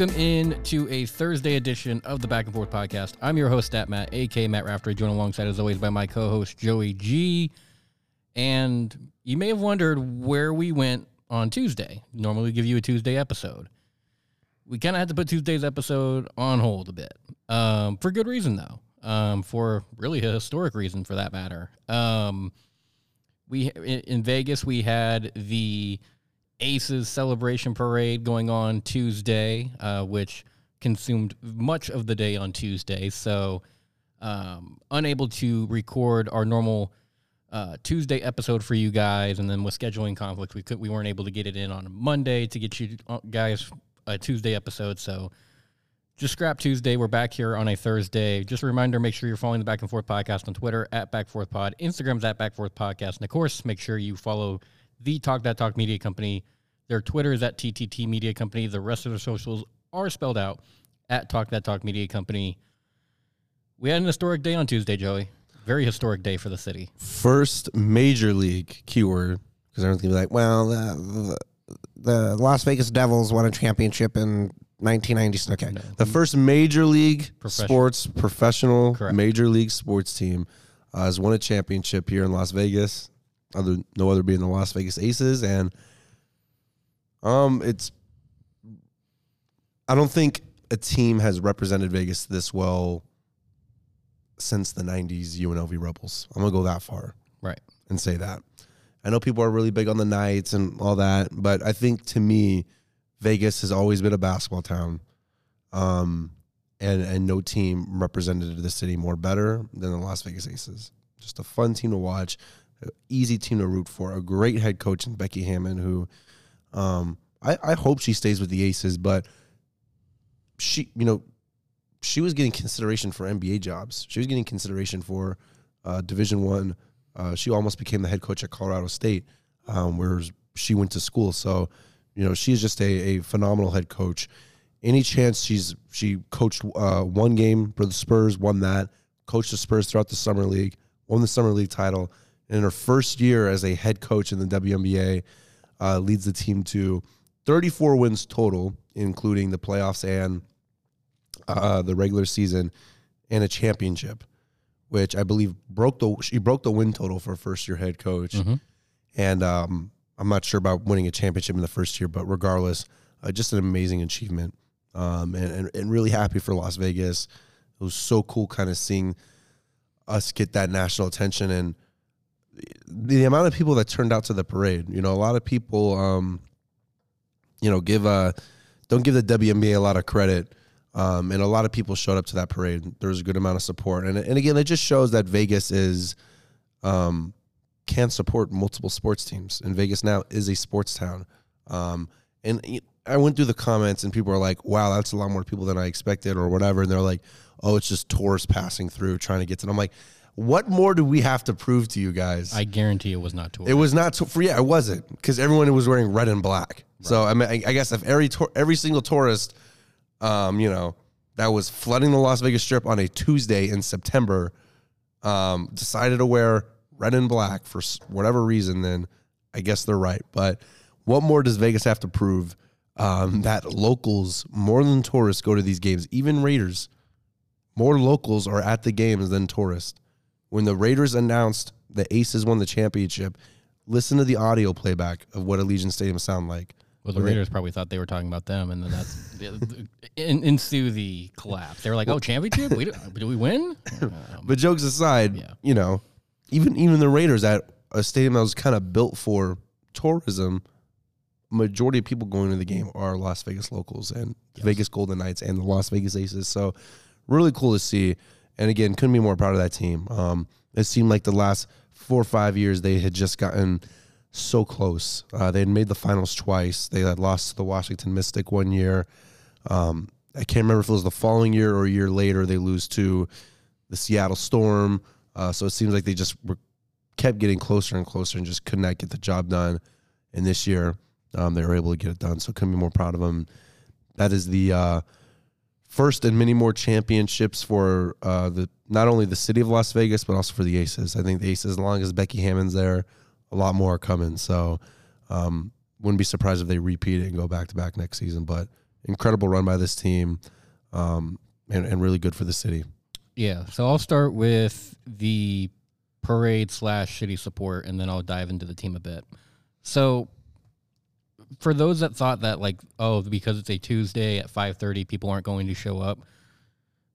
Welcome in to a Thursday edition of the Back and Forth Podcast. I'm your host, Stat Matt, aka Matt Rafter, joined alongside, as always, by my co-host Joey G. And you may have wondered where we went on Tuesday. Normally, we give you a Tuesday episode. We kind of had to put Tuesday's episode on hold a bit, um, for good reason though. Um, for really a historic reason, for that matter. Um, we in in Vegas we had the Aces celebration parade going on Tuesday, uh, which consumed much of the day on Tuesday. So, um, unable to record our normal uh, Tuesday episode for you guys, and then with scheduling conflict, we could we weren't able to get it in on Monday to get you uh, guys a Tuesday episode. So, just scrap Tuesday. We're back here on a Thursday. Just a reminder: make sure you're following the Back and Forth Podcast on Twitter at Back Forth Pod, Instagram's at Back Forth Podcast, and of course, make sure you follow the Talk That Talk Media Company. Their Twitter is at TTT Media Company. The rest of their socials are spelled out at Talk That Talk Media Company. We had an historic day on Tuesday, Joey. Very historic day for the city. First major league keyword because everyone's gonna be like, well, the, the Las Vegas Devils won a championship in 1990. Okay, the first major league Professional. sports professional Correct. major league sports team uh, has won a championship here in Las Vegas. Other no other being the Las Vegas Aces, and um, it's I don't think a team has represented Vegas this well since the 90s UNLV Rebels. I'm going to go that far Right. and say that. I know people are really big on the Knights and all that, but I think to me, Vegas has always been a basketball town. Um, and, and no team represented the city more better than the Las Vegas Aces. Just a fun team to watch, easy team to root for, a great head coach in Becky Hammon, who um, I, I hope she stays with the Aces, but she, you know, she was getting consideration for NBA jobs. She was getting consideration for uh, Division One. Uh, she almost became the head coach at Colorado State, um, where she went to school. So, you know, she's just a, a phenomenal head coach. Any chance she's she coached uh, one game for the Spurs, won that, coached the Spurs throughout the summer league, won the summer league title, and in her first year as a head coach in the WNBA, uh, leads the team to 34 wins total, including the playoffs and uh, the regular season, and a championship, which I believe broke the she broke the win total for a first year head coach. Mhm. And um, I'm not sure about winning a championship in the first year, but regardless, uh, just an amazing achievement. Um, and, and and really happy for Las Vegas. It was so cool, kind of seeing us get that national attention and the amount of people that turned out to the parade. You know, a lot of people, um, you know, give uh, don't give the WNBA a lot of credit. Um, and a lot of people showed up to that parade. There was a good amount of support, and and again, it just shows that Vegas is, um, can support multiple sports teams, and Vegas now is a sports town. Um, and I went through the comments, and people are like, "Wow, that's a lot more people than I expected," or whatever, and they're like, "Oh, it's just tourists passing through trying to get to." And I'm like, "What more do we have to prove to you guys?" I guarantee it was not tour. It was not to, for yeah, it wasn't because everyone was wearing red and black. So I mean, I, I guess if every every single tourist, um, you know, that was flooding the Las Vegas Strip on a Tuesday in September, um, decided to wear red and black for whatever reason, then I guess they're right. But what more does Vegas have to prove um, that locals more than tourists go to these games? Even Raiders, more locals are at the games than tourists. When the Raiders announced the Aces won the championship, listen to the audio playback of what Allegiant Stadium sound like. well, the Raiders probably thought they were talking about them, and then that's in, ensue the collapse. They were like, "Oh, championship? We did, did we win?" Um, But jokes aside, Yeah. you know, even even the Raiders at a stadium that was kind of built for tourism, majority of people going to the game are Las Vegas locals and the Vegas Golden Knights and the Las Vegas Aces. So really cool to see. And again, couldn't be more proud of that team. Um, it seemed like the last four or five years they had just gotten so close. Uh, they had made the finals twice. They had lost to the Washington Mystic one year. Um, I can't remember if it was the following year or a year later they lose to the Seattle Storm. Uh, so it seems like they just were, kept getting closer and closer and just could not get the job done. And this year, um, they were able to get it done. So couldn't be more proud of them. That is the uh, first and many more championships for uh, the not only the city of Las Vegas but also for the Aces. I think the Aces, as long as Becky Hammon's there, a lot more are coming. So um, wouldn't be surprised if they repeat it and go back to back next season. But incredible run by this team, um, and, and really good for the city. Yeah. So I'll start with the parade slash city support, and then I'll dive into the team a bit. So for those that thought that like, oh, because it's a Tuesday at five thirty, people aren't going to show up.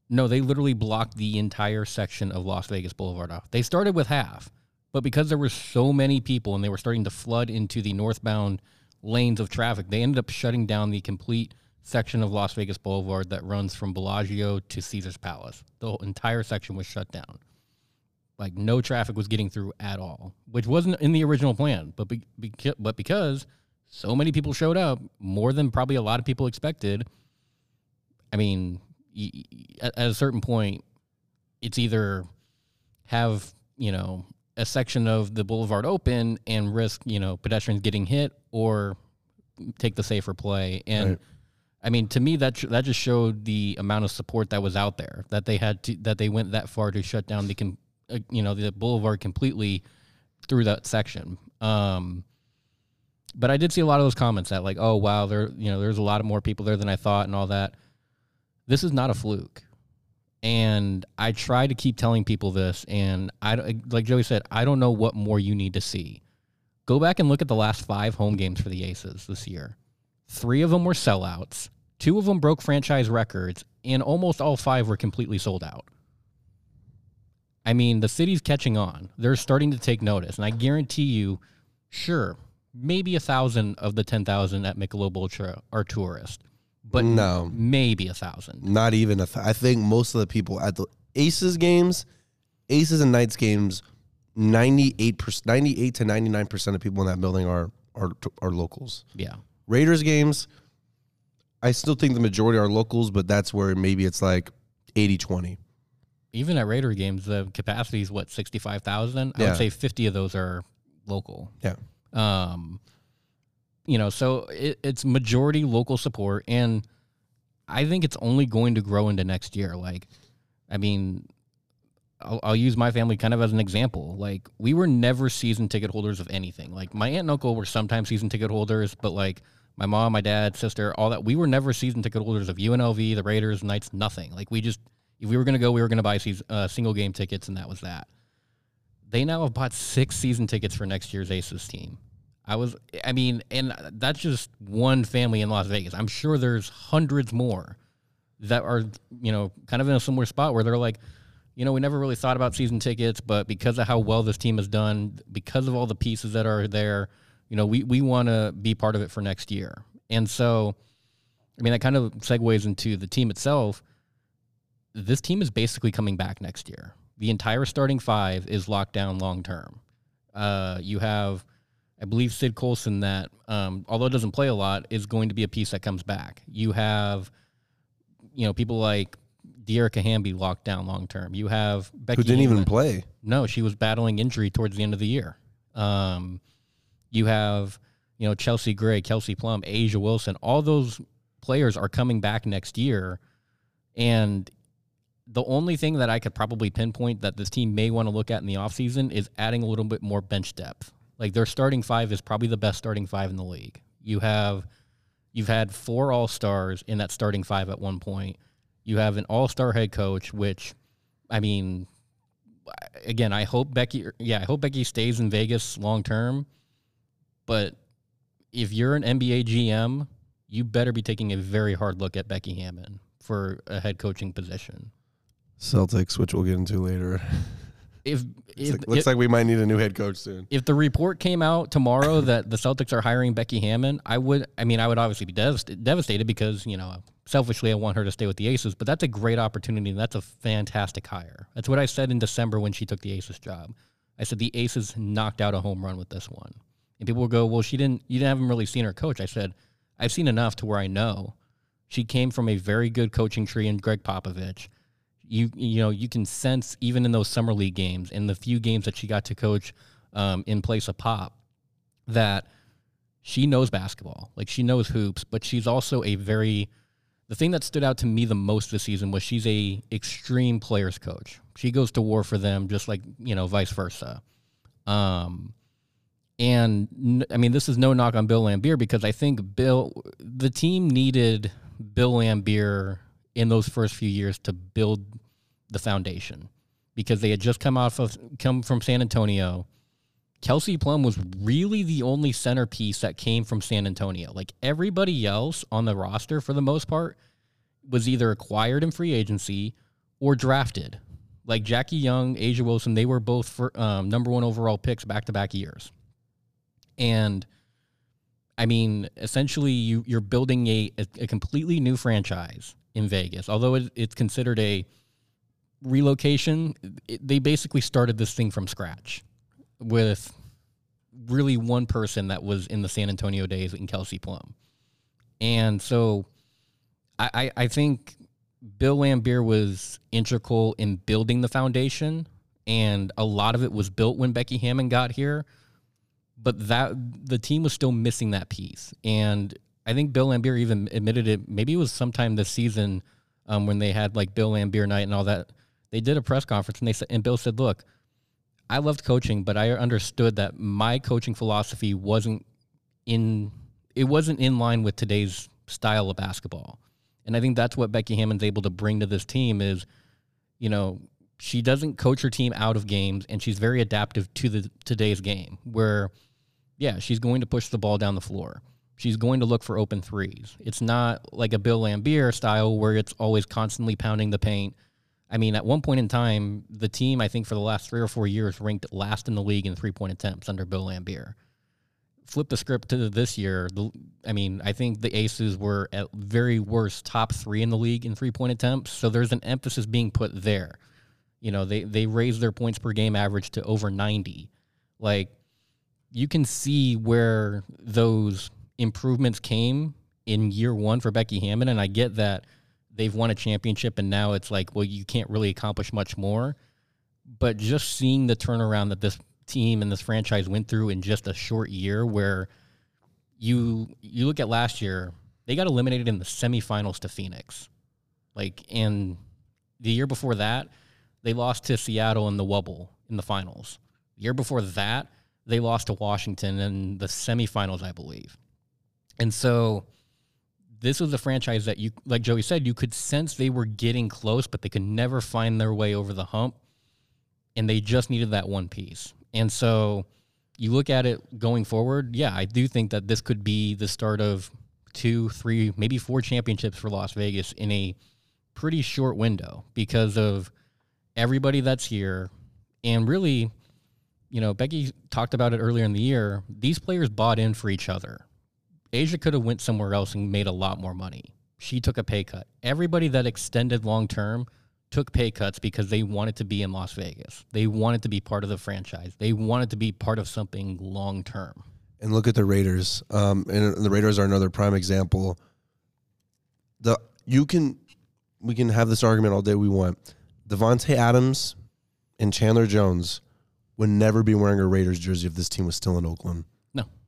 No, they literally blocked the entire section of Las Vegas Boulevard off. They started with half, but because there were so many people and they were starting to flood into the northbound lanes of traffic, they ended up shutting down the complete section of Las Vegas Boulevard that runs from Bellagio to Caesar's Palace. The entire section was shut down. Like no traffic was getting through at all, which wasn't in the original plan. But be, but because so many people showed up, more than probably a lot of people expected. I mean, y- y- at, at a certain point, it's either have you know a section of the boulevard open and risk you know pedestrians getting hit, or take the safer play. And Right. I mean, to me, that sh- that just showed the amount of support that was out there. That they had to that they went that far to shut down the com- uh, you know the boulevard completely through that section. Um, but I did see a lot of those comments that like, oh wow, there you know there's a lot of more people there than I thought and all that. This is not a fluke, and I try to keep telling people this. And I like Joey said, I don't know what more you need to see. Go back and look at the last five home games for the Aces this year. Three of them were sellouts. Two of them broke franchise records, and almost all five were completely sold out. I mean, the city's catching on. They're starting to take notice, and I guarantee you, sure, maybe a thousand of the ten thousand at Michelob Ultra are tourists, but No. maybe a thousand. Not even a. Th- I think most of the people at the Aces games, Aces and Knights games, ninety eight percent, ninety eight to ninety nine percent of people in that building are are are locals. Yeah, Raiders games, I still think the majority are locals, but that's where maybe it's like 80-20. even at Raider games, the capacity is what sixty five thousand. I Yeah. would say fifty of those are local. Yeah. Um, you know, so it, it's majority local support, and I think it's only going to grow into next year. Like, I mean, I'll, I'll use my family kind of as an example. Like, we were never season ticket holders of anything. Like, my aunt and uncle were sometimes season ticket holders, but like my mom, my dad, sister, all that, we were never season ticket holders of UNLV, the Raiders, Knights, nothing. Like, we just if we were going to go, we were going to buy season, uh, single game tickets, and that was that. They now have bought six season tickets for next year's Aces team. I was, I mean, and that's just one family in Las Vegas. I'm sure there's hundreds more that are, you know, kind of in a similar spot where they're like, you know, we never really thought about season tickets, but because of how well this team has done, because of all the pieces that are there, you know, we, we want to be part of it for next year. And so, I mean, that kind of segues into the team itself. This team is basically coming back next year. The entire starting five is locked down long term. Uh, you have, I believe, Sid Colson that, um, although it doesn't play a lot, is going to be a piece that comes back. You have, you know, people like Dearica Hamby locked down long term. You have Becky Who didn't even play. no, she was battling injury towards the end of the year. Um, you have, you know, Chelsea Gray, Kelsey Plum, A'ja Wilson. All those players are coming back next year, and the only thing that I could probably pinpoint that this team may want to look at in the offseason is adding a little bit more bench depth. Like their starting five is probably the best starting five in the league. You have you've had four all stars in that starting five at one point. You have an all star head coach, which I mean again, I hope Becky yeah, I hope Becky stays in Vegas long term. But if you're an NBA GM, you better be taking a very hard look at Becky Hammon for a head coaching position. Celtics, which we'll get into later. If Looks, if, like, looks if, like we might need a new head coach soon. if the report came out tomorrow that the Celtics are hiring Becky Hammon, I would. I mean, I would obviously be devast- devastated because you know, selfishly, I want her to stay with the Aces. But that's a great opportunity. and That's a fantastic hire. That's what I said in December when she took the Aces job. I said the Aces knocked out a home run with this one, and people will go, "Well, she didn't. You haven't really seen her coach." I said, "I've seen enough to where I know she came from a very good coaching tree in Gregg Popovich." You you know you can sense even in those summer league games in the few games that she got to coach um, in place of Pop that she knows basketball. Like she knows hoops but she's also a very the thing that stood out to me the most this season was she's a extreme players coach. She goes to war for them just like you know vice versa. Um and I mean this is no knock on Bill Laimbeer because I think Bill the team needed Bill Laimbeer in those first few years to build the foundation because they had just come off of come from San Antonio. Kelsey Plum was really the only centerpiece that came from San Antonio. Like everybody else on the roster, for the most part, was either acquired in free agency or drafted. Like Jackie Young, A'ja Wilson, they were both for, um, number one overall picks back to back years. And I mean, essentially, you, you're building a, a, a completely new franchise in Vegas. Although it, it's considered a relocation, it, they basically started this thing from scratch with really one person that was in the San Antonio days in Kelsey Plum. And so I, I, I think Bill Laimbeer was integral in building the foundation, and a lot of it was built when Becky Hammon got here. But that the team was still missing that piece, and I think Bill Laimbeer even admitted it. Maybe it was sometime this season um, when they had like Bill Laimbeer night and all that. They did a press conference, and they said, and Bill said, "Look, I loved coaching, but I understood that my coaching philosophy wasn't in it wasn't in line with today's style of basketball." And I think that's what Becky Hammon's able to bring to this team is, you know, she doesn't coach her team out of games and she's very adaptive to the today's game where yeah, she's going to push the ball down the floor. She's going to look for open threes. It's not like a Bill Laimbeer style where it's always constantly pounding the paint. I mean, at one point in time, the team, I think for the last three or four years, ranked last in the league in three point attempts under Bill Laimbeer flip the script to this year, the, I mean, I think the Aces were at very worst top three in the league in three point attempts. So there's an emphasis being put there. You know, they they raised their points per game average to over 90. Like you can see where those improvements came in year one for Becky Hammon, and I get that they've won a championship, and now it's like, well, you can't really accomplish much more. But just seeing the turnaround that this team and this franchise went through in just a short year where you you look at last year, they got eliminated in the semifinals to Phoenix. Like and the year before that, they lost to Seattle in the wubble in the finals. The year before that, they lost to Washington in the semifinals, I believe. And so this was a franchise that you like Joey said, you could sense they were getting close, but they could never find their way over the hump. And they just needed that one piece. And so you look at it going forward, yeah, I do think that this could be the start of two, three, maybe four championships for Las Vegas in a pretty short window because of everybody that's here. And really, you know, Becky talked about it earlier in the year. These players bought in for each other. A'ja could have went somewhere else and made a lot more money. She took a pay cut. Everybody that extended long term took pay cuts because they wanted to be in Las Vegas. They wanted to be part of the franchise. They wanted to be part of something long term. And look at the Raiders. Um, and the Raiders are another prime example. The you can we can have this argument all day we want. Davante Adams and Chandler Jones would never be wearing a Raiders jersey if this team was still in Oakland.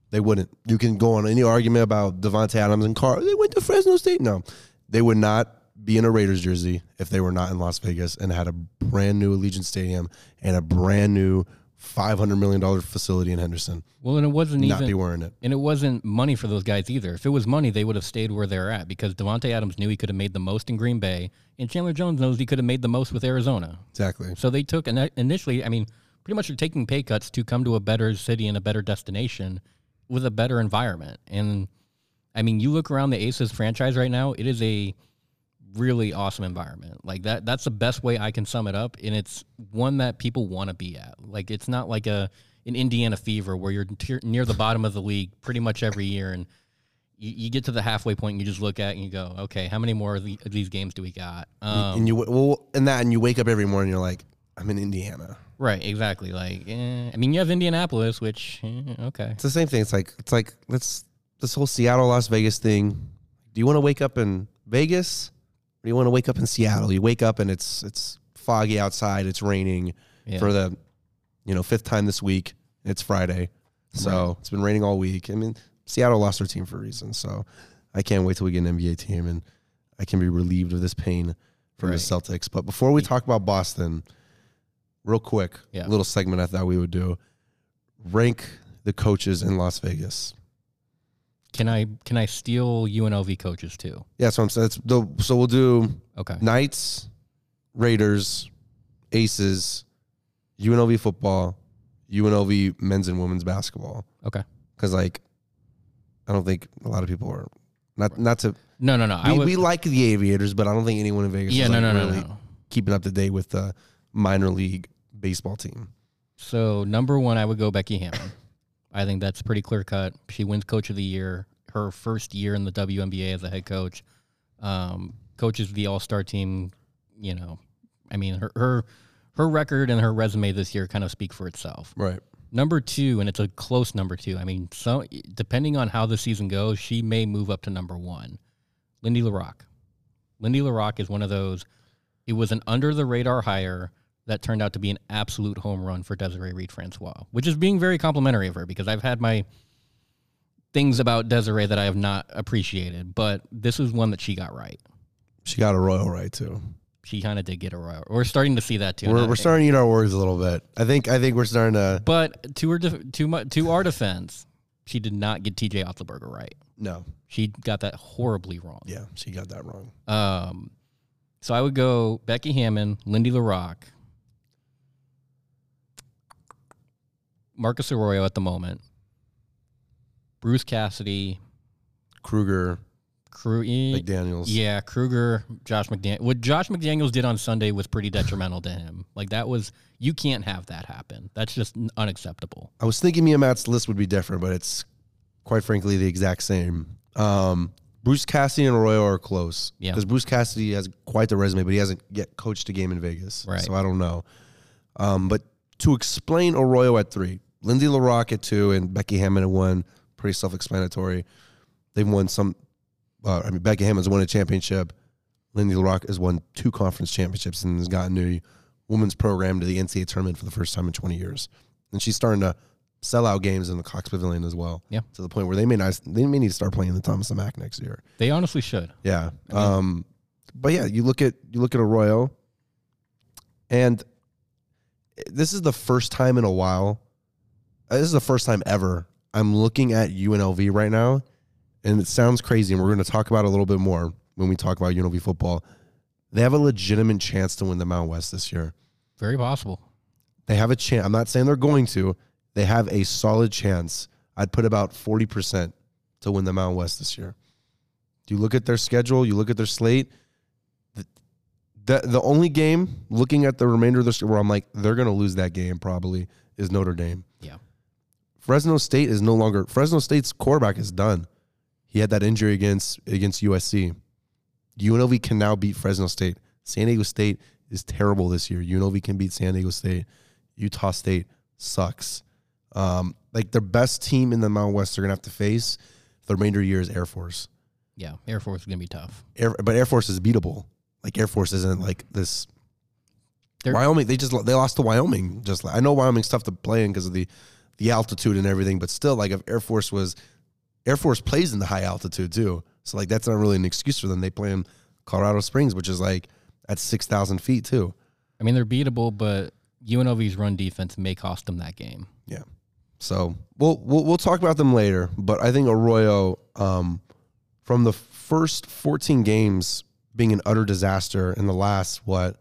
They wouldn't. You can go on any argument about Davante Adams and Carr. They went to Fresno State. No. They would not be in a Raiders jersey if they were not in Las Vegas and had a brand new Allegiant Stadium and a brand new five hundred million dollar facility in Henderson. Well, and it wasn't not even be wearing it. and it wasn't money for those guys either. If it was money, they would have stayed where they're at because Davante Adams knew he could have made the most in Green Bay, and Chandler Jones knows he could have made the most with Arizona. Exactly. So they took and initially, I mean, pretty much are taking pay cuts to come to a better city and a better destination with a better environment. And I mean, you look around the Aces franchise right now; it is a really awesome environment. Like that that's the best way I can sum it up and it's one that people want to be at. Like it's not like a an Indiana fever where you're near the bottom of the league pretty much every year and you, you, get to the halfway point and you just look at and you go, okay, how many more of, the, of these games do we got? Um, and you well, and that, and you wake up every morning, you're like, I'm in Indiana. Right, exactly. Like, eh, I mean, you have Indianapolis, which eh, okay, it's the same thing. It's like it's like let's this whole Seattle Las Vegas thing. Do you want to wake up in Vegas or do you want to wake up in Seattle. You wake up and it's it's foggy outside. It's raining yeah. for the you know fifth time this week. It's Friday, so it's been raining all week. I mean, Seattle lost their team for a reason. So I can't wait till we get an NBA team and I can be relieved of this pain from right. the Celtics. But before we talk about Boston, real quick, yeah. little segment I thought we would do: rank the coaches in Las Vegas. Can I can I steal UNLV coaches too? Yeah, so I'm saying. The, so we'll do Okay. Knights, Raiders, Aces, UNLV football, UNLV men's and women's basketball. Okay. Because like, I don't think a lot of people are not not to. No, no, no. I We, would, we like the Aviators, but I don't think anyone in Vegas. yeah, is no, like no, no, really no. keeping up to date with the minor league baseball team. So number one, I would go Becky Hammon. I think that's pretty clear cut. She wins Coach of the Year, her first year in the WNBA as a head coach. Um, coaches the All Star team. You know, I mean her her her record and her resume this year kind of speak for itself. Right. Number two, and it's a close number two. I mean, so depending on how the season goes, she may move up to number one. Lindy La Rocque. Lindy La Rocque is one of those. It was an under the radar hire that turned out to be an absolute home run for Desiree Reed Francois, which is being very complimentary of her because I've had my things about Desiree that I have not appreciated, but this is one that she got right. She got Arroyo right too. She kind of did get Arroyo. We're starting to see that too. We're, we're starting to eat our words a little bit. I think I think we're starting to. But to her, def- to my, to our defense, she did not get T.J. Otzelberger right. No. She got that horribly wrong. Yeah, she got that wrong. Um, so I would go Becky Hammon, Lindy La Rocque, Marcus Arroyo at the moment, Bruce Cassidy, Kruger, Crew. McDaniels. Yeah, Kruger, Josh McDaniel. What Josh McDaniels did on Sunday was pretty detrimental to him. Like that was you can't have that happen. That's just unacceptable. I was thinking me and Matt's list would be different, but it's quite frankly the exact same. Um, Bruce Cassidy and Arroyo are close. Yeah. Because Bruce Cassidy has quite the resume, but he hasn't yet coached a game in Vegas. Right. So I don't know. Um, but to explain Arroyo at three, Lindsay La Rocque at two, and Becky Hammon at one, pretty self explanatory. They've won some, uh, I mean, Becky Hammon's won a championship. Lindsay La Rocque has won two conference championships and has gotten a women's program to the NCAA tournament for the first time in 20 years. And she's starting to sell out games in the Cox Pavilion as well. Yeah. To the point where they may not, they may need to start playing the Thomas and Mack next year. They honestly should. Yeah. Um, but yeah, you look at you look at Arroyo, and this is the first time in a while. This is the first time ever I'm looking at UNLV right now, and it sounds crazy, and we're going to talk about it a little bit more when we talk about UNLV football. They have a legitimate chance to win the Mountain West this year. Very possible. They have a chance. I'm not saying they're going to. They have a solid chance. I'd put about 40% to win the Mountain West this year. Do you look at their schedule? You look at their slate. The, the, the only game, looking at the remainder of the where I'm like, they're going to lose that game probably, is Notre Dame. Yeah. Fresno State is no longer, Fresno State's quarterback is done. He had that injury against against USC. UNLV can now beat Fresno State. San Diego State is terrible this year. UNLV can beat San Diego State. Utah State sucks. Um, like their best team in the Mountain West they're gonna have to face the remainder of the year is Air Force. Yeah. Air Force is gonna be tough. Air, but Air Force is beatable. Like Air Force isn't like this. They're- Wyoming, they just they lost to Wyoming. Just like, I know Wyoming's tough to play in because of the the altitude and everything, but still, like if Air Force was, Air Force plays in the high altitude too. So like that's not really an excuse for them. They play in Colorado Springs, which is like at six thousand feet too. I mean, they're beatable, but UNLV's run defense may cost them that game. Yeah. So we'll we'll we'll talk about them later. But I think Arroyo, um, from the first 14 games being an utter disaster, in the last what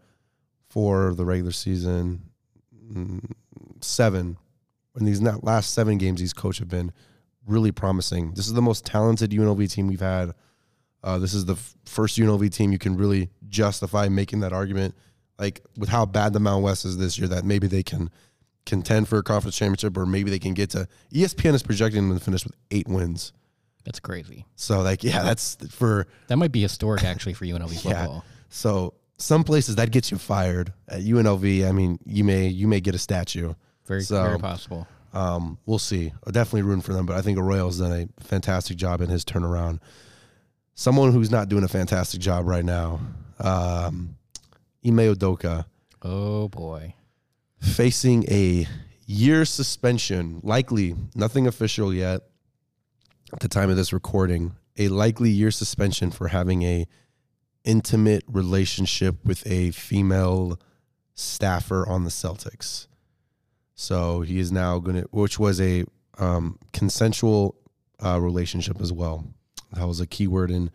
for the regular season mm, seven, in these last seven games, these coach have been really promising. This is the most talented UNLV team we've had. Uh, this is the f- first UNLV team you can really justify making that argument, like with how bad the Mountain West is this year, that maybe they can contend for a conference championship, or maybe they can get to. ESPN is projecting them to finish with eight wins. That's crazy. So, like, yeah, that's for That might be historic actually for UNLV Yeah. football. so some places that gets you fired. At UNLV, I mean, you may you may get a statue. Very, So- very possible. Um, we'll see. I'll definitely rooting for them, but I think Arroyo's done a fantastic job in his turnaround. Someone who's not doing a fantastic job right now, um, Ime Udoka, Oh boy. facing a year suspension, likely nothing official yet at the time of this recording, a likely year suspension for having a intimate relationship with a female staffer on the Celtics. So he is now going to, which was a um, consensual uh, relationship as well. That was a keyword in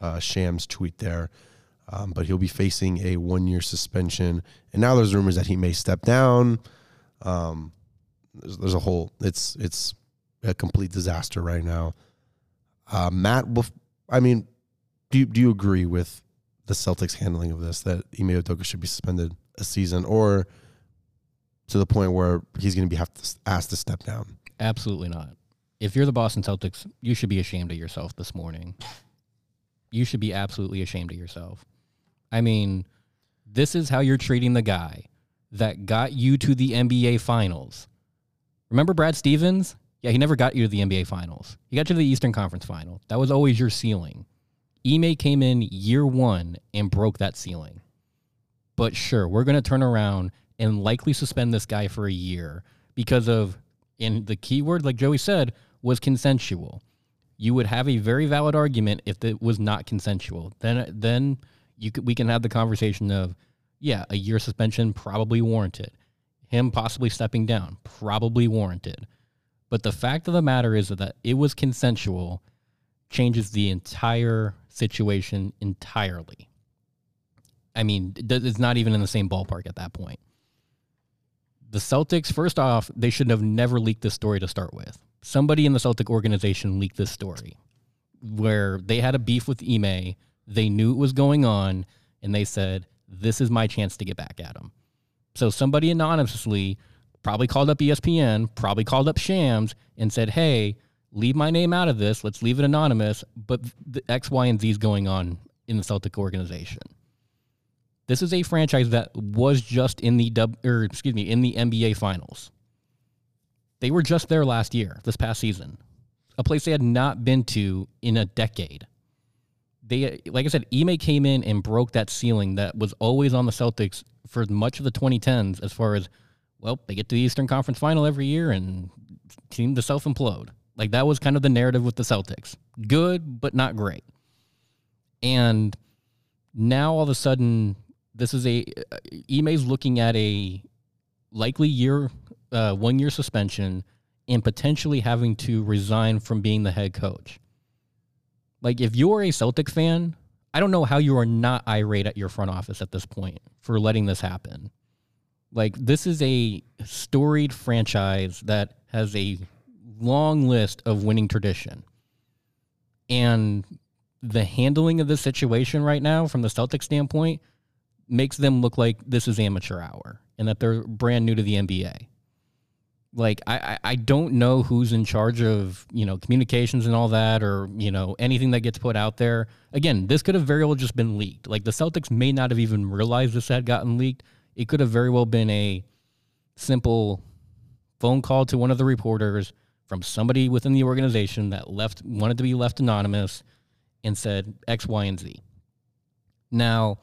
uh, Shams' tweet there. Um, but he'll be facing a one year suspension. And now there's rumors that he may step down. Um, there's, there's a whole, it's, it's a complete disaster right now. Uh, Matt, I mean, do you, do you agree with the Celtics handling of this that Ime Udoka should be suspended a season or to the point where he's going to be have to asked to step down? Absolutely not. If you're the Boston Celtics, you should be ashamed of yourself this morning. You should be absolutely ashamed of yourself. I mean, this is how you're treating the guy that got you to the NBA Finals. Remember Brad Stevens? Yeah, he never got you to the NBA Finals. He got you to the Eastern Conference Final. That was always your ceiling. Ime came in year one and broke that ceiling. But sure, we're going to turn around and likely suspend this guy for a year because of, and the key word, like Joey said, was consensual. You would have a very valid argument if it was not consensual. Then, then you could, we can have the conversation of, yeah, a year suspension probably warranted. Him possibly stepping down probably warranted. But the fact of the matter is that it was consensual changes the entire situation entirely. I mean, it's not even in the same ballpark at that point. The Celtics, first off, they should have never leaked this story to start with. Somebody in the Celtic organization leaked this story where they had a beef with Ime. They knew it was going on, and they said, This is my chance to get back at him. So somebody anonymously probably called up ESPN, probably called up Shams, and said, Hey, leave my name out of this. Let's leave it anonymous. But the X, Y, and Z is going on in the Celtic organization. This is a franchise that was just in the dub, or excuse me, in the NBA Finals. They were just there last year, this past season, a place they had not been to in a decade. They, like I said, Ime came in and broke that ceiling that was always on the Celtics for much of the 2010s. As far as, well, they get to the Eastern Conference Final every year and seem to self implode. Like that was kind of the narrative with the Celtics. Good, but not great. And now all of a sudden, this is a uh, Ime's looking at a likely year, uh, one year suspension, and potentially having to resign from being the head coach. Like if you're a Celtic fan, I don't know how you are not irate at your front office at this point for letting this happen. Like this is a storied franchise that has a long list of winning tradition. And the handling of the situation right now from the Celtic standpoint makes them look like this is amateur hour and that they're brand new to the NBA. Like I, I don't know who's in charge of, you know, communications and all that or, you know, anything that gets put out there. Again, this could have very well just been leaked. Like the Celtics may not have even realized this had gotten leaked. It could have very well been a simple phone call to one of the reporters from somebody within the organization that left wanted to be left anonymous and said X, Y, and Z. Now,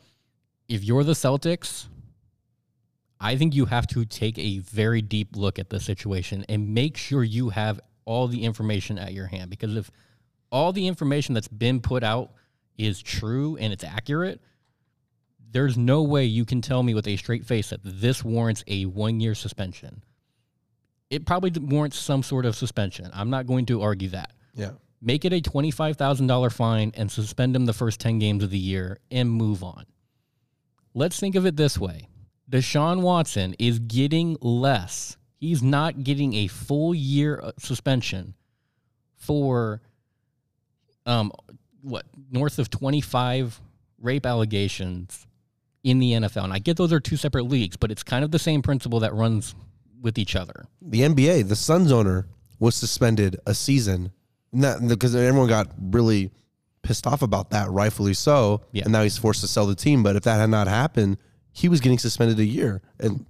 if you're the Celtics, I think you have to take a very deep look at the situation and make sure you have all the information at your hand. Because if all the information that's been put out is true and it's accurate, there's no way you can tell me with a straight face that this warrants a one year suspension it probably warrants some sort of suspension. I'm not going to argue that. Yeah. Make it a $25,000 fine and suspend him the first 10 games of the year and move on. Let's think of it this way Deshaun Watson is getting less. He's not getting a full year uh, suspension for um what north of 25 rape allegations in the NFL. And I get those are two separate leagues, but it's kind of the same principle that runs with each other. The NBA, the Suns owner was suspended a season, because everyone got really pissed off about that, rightfully so. Yeah. And now he's forced to sell the team. But if that had not happened, he was getting suspended a year. And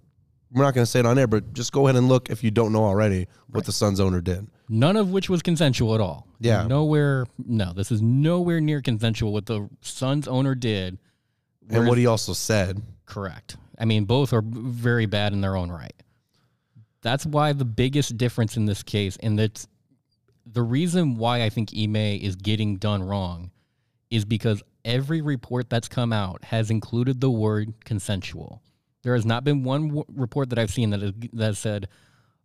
we're not going to say it on air, but just go ahead and look if you don't know already what right. the Suns owner did. None of which was consensual at all. Yeah. Nowhere. No, this is nowhere near consensual what the Suns owner did. And what he also said. Correct. I mean, both are very bad in their own right. That's why the biggest difference in this case, and that's the reason why I think Ime is getting done wrong, is because every report that's come out has included the word consensual. There has not been one w- report that I've seen that has, that said,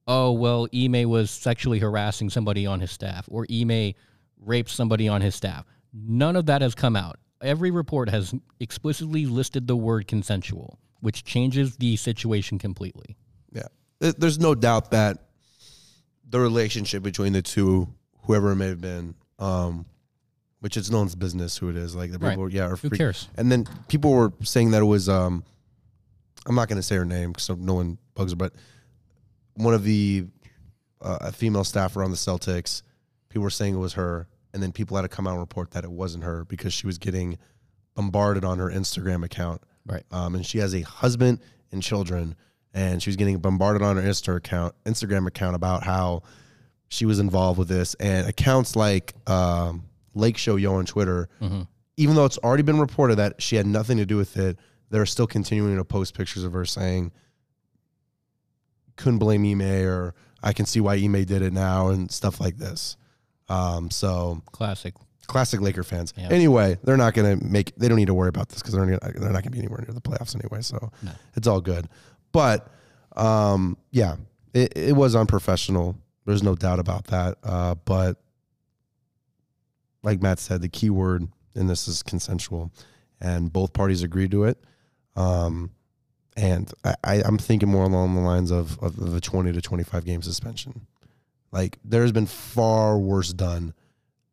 oh well, Ime was sexually harassing somebody on his staff, or Ime raped somebody on his staff. None of that has come out. Every report has explicitly listed the word consensual, which changes the situation completely. Yeah. There's no doubt that the relationship between the two, whoever it may have been, um, which it's no one's business who it is. Like the Right. people, yeah, are Who freak- cares? And then people were saying that it was, um, I'm not going to say her name because no one bugs her, but one of the uh, a female staffer on the Celtics, people were saying it was her, and then people had to come out and report that it wasn't her because she was getting bombarded on her Instagram account Right. um, and she has a husband and children, and she was getting bombarded on her Insta account, Instagram account about how she was involved with this, and accounts like um, Lake Show Yo on Twitter, Mhm. even though it's already been reported that she had nothing to do with it, they're still continuing to post pictures of her saying, "Couldn't blame Ime," or "I can see why Ime did it now," and stuff like this. Um, so Classic. classic Laker fans. Anyway, they're not going to make. They don't need to worry about this because they're gonna, they're not going to be anywhere near the playoffs anyway. So No. it's all good. But um, yeah, it, it was unprofessional. There's no doubt about that. Uh, but like Matt said, the key word in this is consensual, and both parties agreed to it. Um, and I, I'm thinking more along the lines of, of the 20 to 25 game suspension. Like there's been far worse done,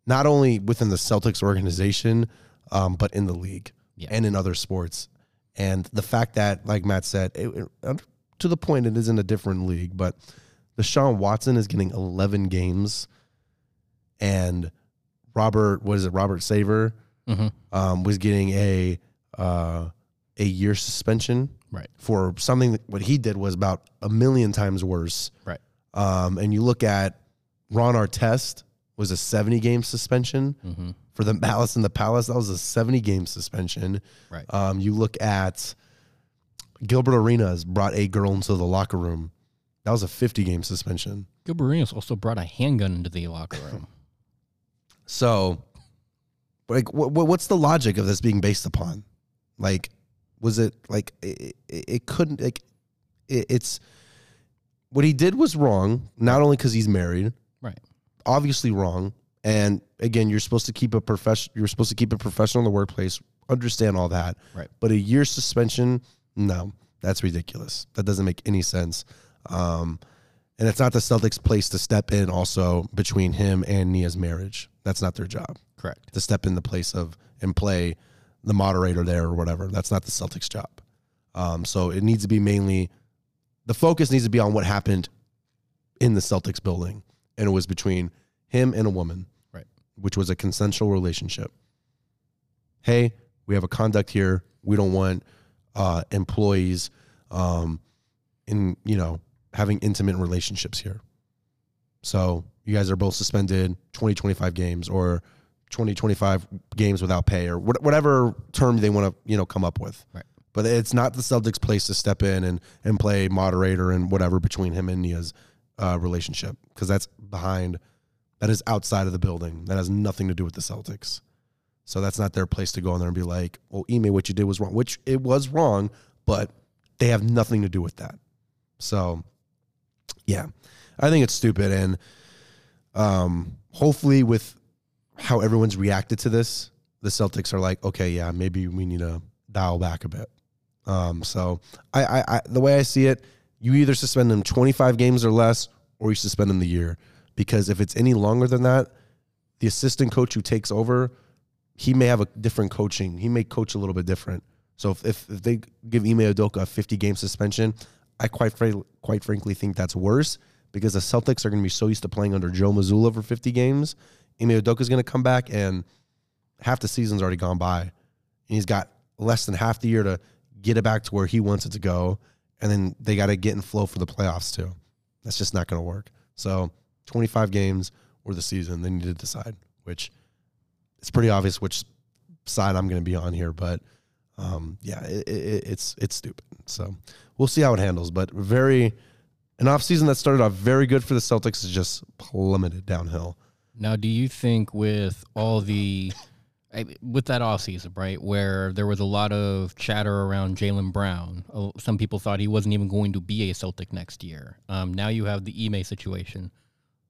not only within the Celtics organization, um, but in the league Yeah. and in other sports. And the fact that, like Matt said, it, it- to the point it is in a different league, but Deshaun Watson is getting 11 games, and Robert, what is it, Robert Sarver, Mhm. um, was getting a uh, a year suspension Right. for something that what he did was about a million times worse. Right. Um, and you look at Ron Artest was a 70 game suspension hmm for the Malice in the Palace. That was a 70 game suspension. Right. Um, you look at Gilbert Arenas brought a girl into the locker room. That was a 50 game suspension. Gilbert Arenas also brought a handgun into the locker room. So, like, what, what's the logic of this being based upon? Like, was it like it, it, it couldn't like it, it's what he did was wrong. Not only because he's married, right. obviously wrong. And again, you're supposed to keep a profession. You're supposed to keep it professional in the workplace. Understand all that. Right. But a year suspension, no, that's ridiculous. That doesn't make any sense. Um, and it's not the Celtics' place to step in. Also, between him and Nia's marriage, that's not their job Correct. to step in the place of and play the moderator there or whatever. That's not the Celtics' job. Um, so it needs to be mainly the focus needs to be on what happened in the Celtics building, and it was between him and a woman, Right. Which was a consensual relationship. Hey, we have a conduct here. We don't want uh, employees, um, in you know, having intimate relationships here. So you guys are both suspended 20, 25 games or 20, 25 games without pay or whatever term they want to, you know, come up with. Right. But it's not the Celtics' place to step in and, and play moderator and whatever between him and Nia's uh, relationship because that's behind, that is outside of the building. That has nothing to do with the Celtics. So that's not their place to go in there and be like, well, Ime, what you did was wrong, which it was wrong, but they have nothing to do with that. So, yeah, I think it's stupid. And um, hopefully, with how everyone's reacted to this, the Celtics are like, okay, yeah, maybe we need to dial back a bit. Um, so, I, I, I, the way I see it, you either suspend them 25 games or less, or you suspend them the year. Because if it's any longer than that, the assistant coach who takes over, he may have a different coaching. He may coach a little bit different. So if, if, if they give Ime Udoka a 50 game suspension, I quite quite frankly think that's worse because the Celtics are going to be so used to playing under Joe Mazzulla for 50 games. Ime Udoka is going to come back and half the season's already gone by. And he's got less than half the year to get it back to where he wants it to go. And then they got to get in flow for the playoffs too. That's just not going to work. So 25 games or the season, they need to decide which it's pretty obvious which side I'm going to be on here, but um, yeah, it, it, it's it's stupid. So we'll see how it handles. But very an off season that started off very good for the Celtics is just plummeted downhill. Now, do you think with all the, with that off season, right, where there was a lot of chatter around Jaylen Brown. Some people thought he wasn't even going to be a Celtic next year. Um, now you have the Ime situation.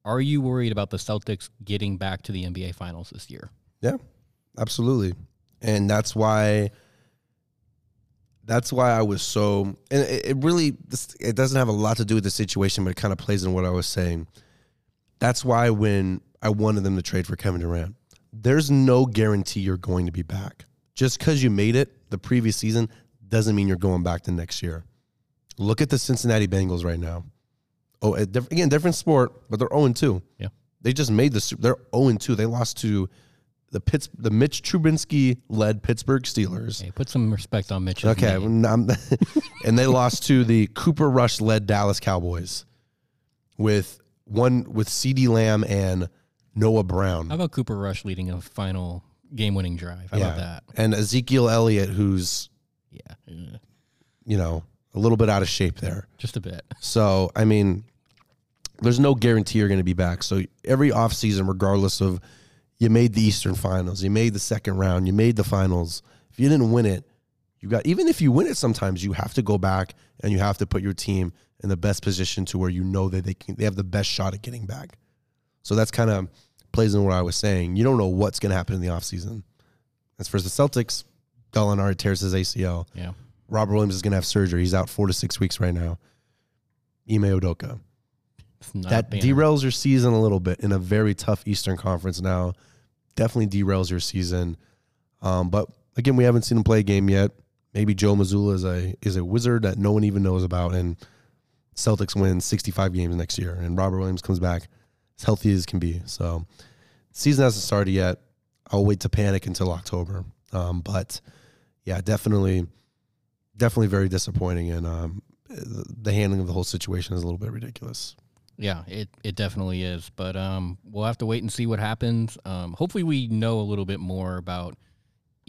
Are you worried about the Celtics getting back to the NBA Finals this year? Yeah, absolutely. And that's why that's why I was so and it, it really it doesn't have a lot to do with the situation, but it kind of plays in what I was saying. That's why when I wanted them to trade for Kevin Durant, there's no guarantee you're going to be back. Just because you made it the previous season doesn't mean you're going back the next year. Look at the Cincinnati Bengals right now. Oh, again, different sport, but they're 0 2. Yeah. They just made the They're 0 2. They lost to the Pitts, the Mitch Trubisky led Pittsburgh Steelers. Hey, put some respect on Mitch. Okay, and they lost to the Cooper Rush led Dallas Cowboys with one with CeeDee Lamb and Noah Brown. How about Cooper Rush leading a final game-winning drive? How about that? and Ezekiel Elliott, who's Yeah, uh, you know a little bit out of shape there. just a bit. So I mean, there's no guarantee you're going to be back. So every offseason, regardless of you made the Eastern Finals, you made the second round, you made the finals. If you didn't win it, you got even if you win it, sometimes you have to go back and you have to put your team in the best position to where you know that they can they have the best shot at getting back. So that's kind of plays in what I was saying. You don't know what's going to happen in the offseason. As for the Celtics, Gallinari tears his ACL. Yeah. Robert Williams is going to have surgery. He's out four to six weeks right now. Ime not That derails your season a little bit in a very tough Eastern Conference now. Definitely derails your season. Um, but again, we haven't seen him play a game yet. Maybe Joe Mazzulla is a is a wizard that no one even knows about, and Celtics win 65 games next year, and Robert Williams comes back as healthy as can be. So, season hasn't started yet. I'll wait to panic until October. Um, but yeah, definitely, definitely very disappointing, and um, the handling of the whole situation is a little bit ridiculous. Yeah, it, it definitely is. But um, we'll have to wait and see what happens. Um, hopefully, we know a little bit more about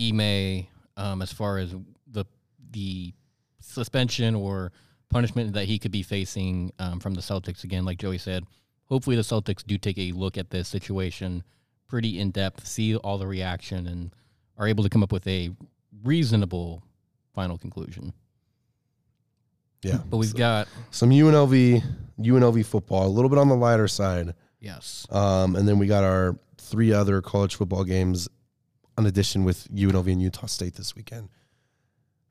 Ime um, as far as the the suspension or punishment that he could be facing um, from the Celtics. Again, like Joey said, hopefully the Celtics do take a look at this situation pretty in depth, see all the reaction, and are able to come up with a reasonable final conclusion. Yeah, But we've got some UNLV UNLV football, a little bit on the lighter side, yes, um, and then we got our three other college football games, in addition with UNLV and Utah State this weekend.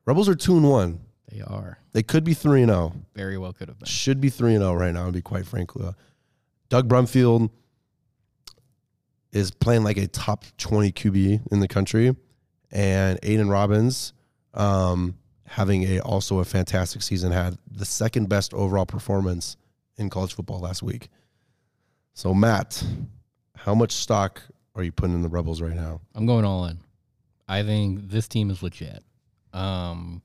Rebels are two and one. they are They could be three and zero. very well could have been. Should be three and zero right now. To be quite frank, with. Doug Brumfield is playing like a top twenty QB in the country, and Aidan Robbins, um, having a also a fantastic season, had the second best overall performance in college football last week. So Matt, how much stock are you putting in the Rebels right now? I'm going all in. I think this team is legit. Um,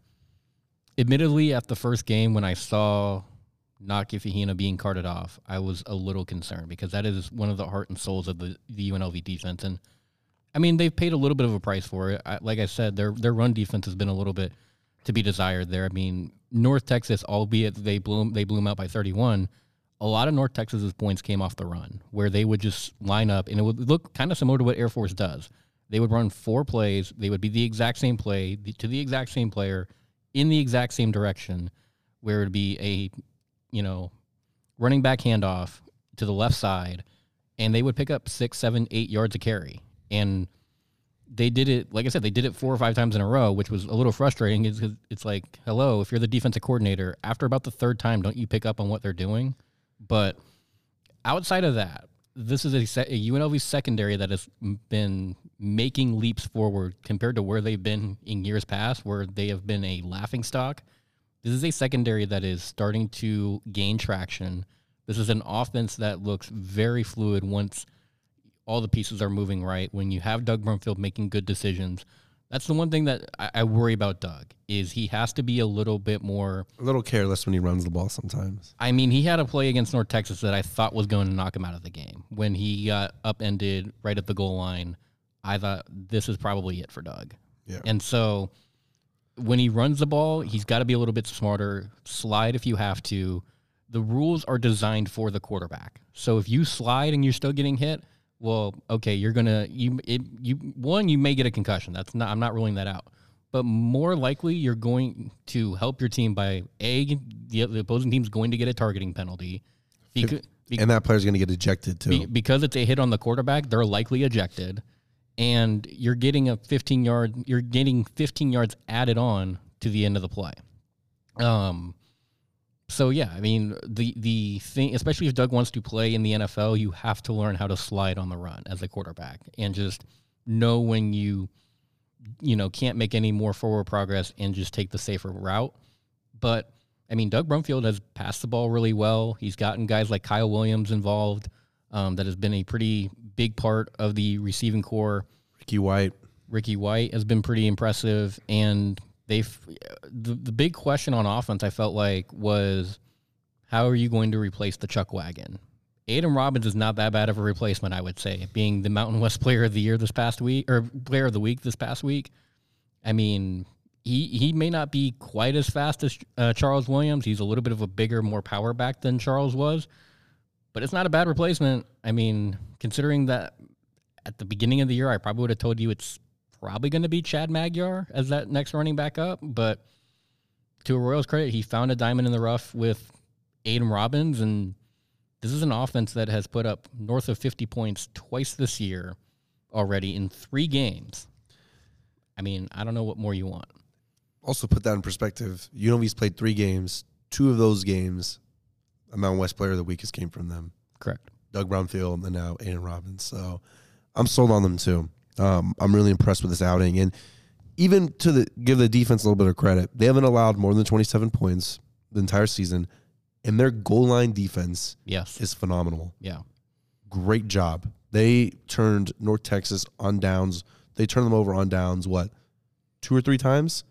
admittedly, at the first game when I saw Naki Fahina being carted off, I was a little concerned because that is one of the heart and souls of the, the UNLV defense. And I mean, they've paid a little bit of a price for it. I, like I said, their their run defense has been a little bit to be desired there. I mean, North Texas, albeit they blew 'em- they blew 'em out by 31, a lot of North Texas's points came off the run, where they would just line up, and it would look kind of similar to what Air Force does. They would run four plays. They would be the exact same play to the exact same player in the exact same direction, where it would be a, you know, running back handoff to the left side, and they would pick up six, seven, eight yards of carry. And they did it, like I said, they did it four or five times in a row, which was a little frustrating. It's, it's like, hello, if you're the defensive coordinator, after about the third time, don't you pick up on what they're doing? But outside of that, this is a, a UNLV secondary that has been making leaps forward compared to where they've been in years past, where they have been a laughing stock. This is a secondary that is starting to gain traction. This is an offense that looks very fluid once all the pieces are moving right. When you have Doug Brumfield making good decisions, that's the one thing that I, I worry about Doug is he has to be a little bit more A little careless when he runs the ball sometimes. I mean, he had a play against North Texas that I thought was going to knock him out of the game. When he got upended right at the goal line, I thought this is probably it for Doug. Yeah. And so when he runs the ball, he's got to be a little bit smarter. Slide if you have to. The rules are designed for the quarterback. So if you slide and you're still getting hit, well, okay, you're gonna you it, you one you may get a concussion. That's not I'm not ruling that out, but more likely you're going to help your team by a the, the opposing team's going to get a targeting penalty. Because, and that player's going to get ejected too. be, because it's a hit on the quarterback, they're likely ejected, and you're getting a 15 yard you're getting 15 yards added on to the end of the play. Um, so yeah, I mean the the thing, especially if Doug wants to play in the NFL, you have to learn how to slide on the run as a quarterback and just know when you you know can't make any more forward progress and just take the safer route. But I mean, Doug Brumfield has passed the ball really well. He's gotten guys like Kyle Williams involved. Um, that has been a pretty big part of the receiving core. Ricky White. Ricky White has been pretty impressive, and they've the, the big question on offense I felt like was how are you going to replace the Chuck wagon? Aidan Robbins is not that bad of a replacement, I would say, being the Mountain West Player of the Year this past week or Player of the Week this past week. I mean, he he may not be quite as fast as uh, Charles Williams. He's a little bit of a bigger, more power back than Charles was, but it's not a bad replacement. I mean, considering that at the beginning of the year, I probably would have told you it's probably going to be Chad Magyar as that next running back up. But to Arroyo's credit, he found a diamond in the rough with Aidan Robbins, and this is an offense that has put up north of 50 points twice this year already in three games. I mean, I don't know what more you want. Also, put that in perspective. You know, he's played three games. Two of those games, a Mountain West Player of the Week has came from them. Correct. Doug Brumfield and now Aidan Robbins. So I'm sold on them too. Um, I'm really impressed with this outing, and even to the give the defense a little bit of credit, they haven't allowed more than 27 points the entire season, and their goal line defense Yes. is phenomenal. Yeah. Great job. They turned North Texas on downs. They turned them over on downs. What, two or three times?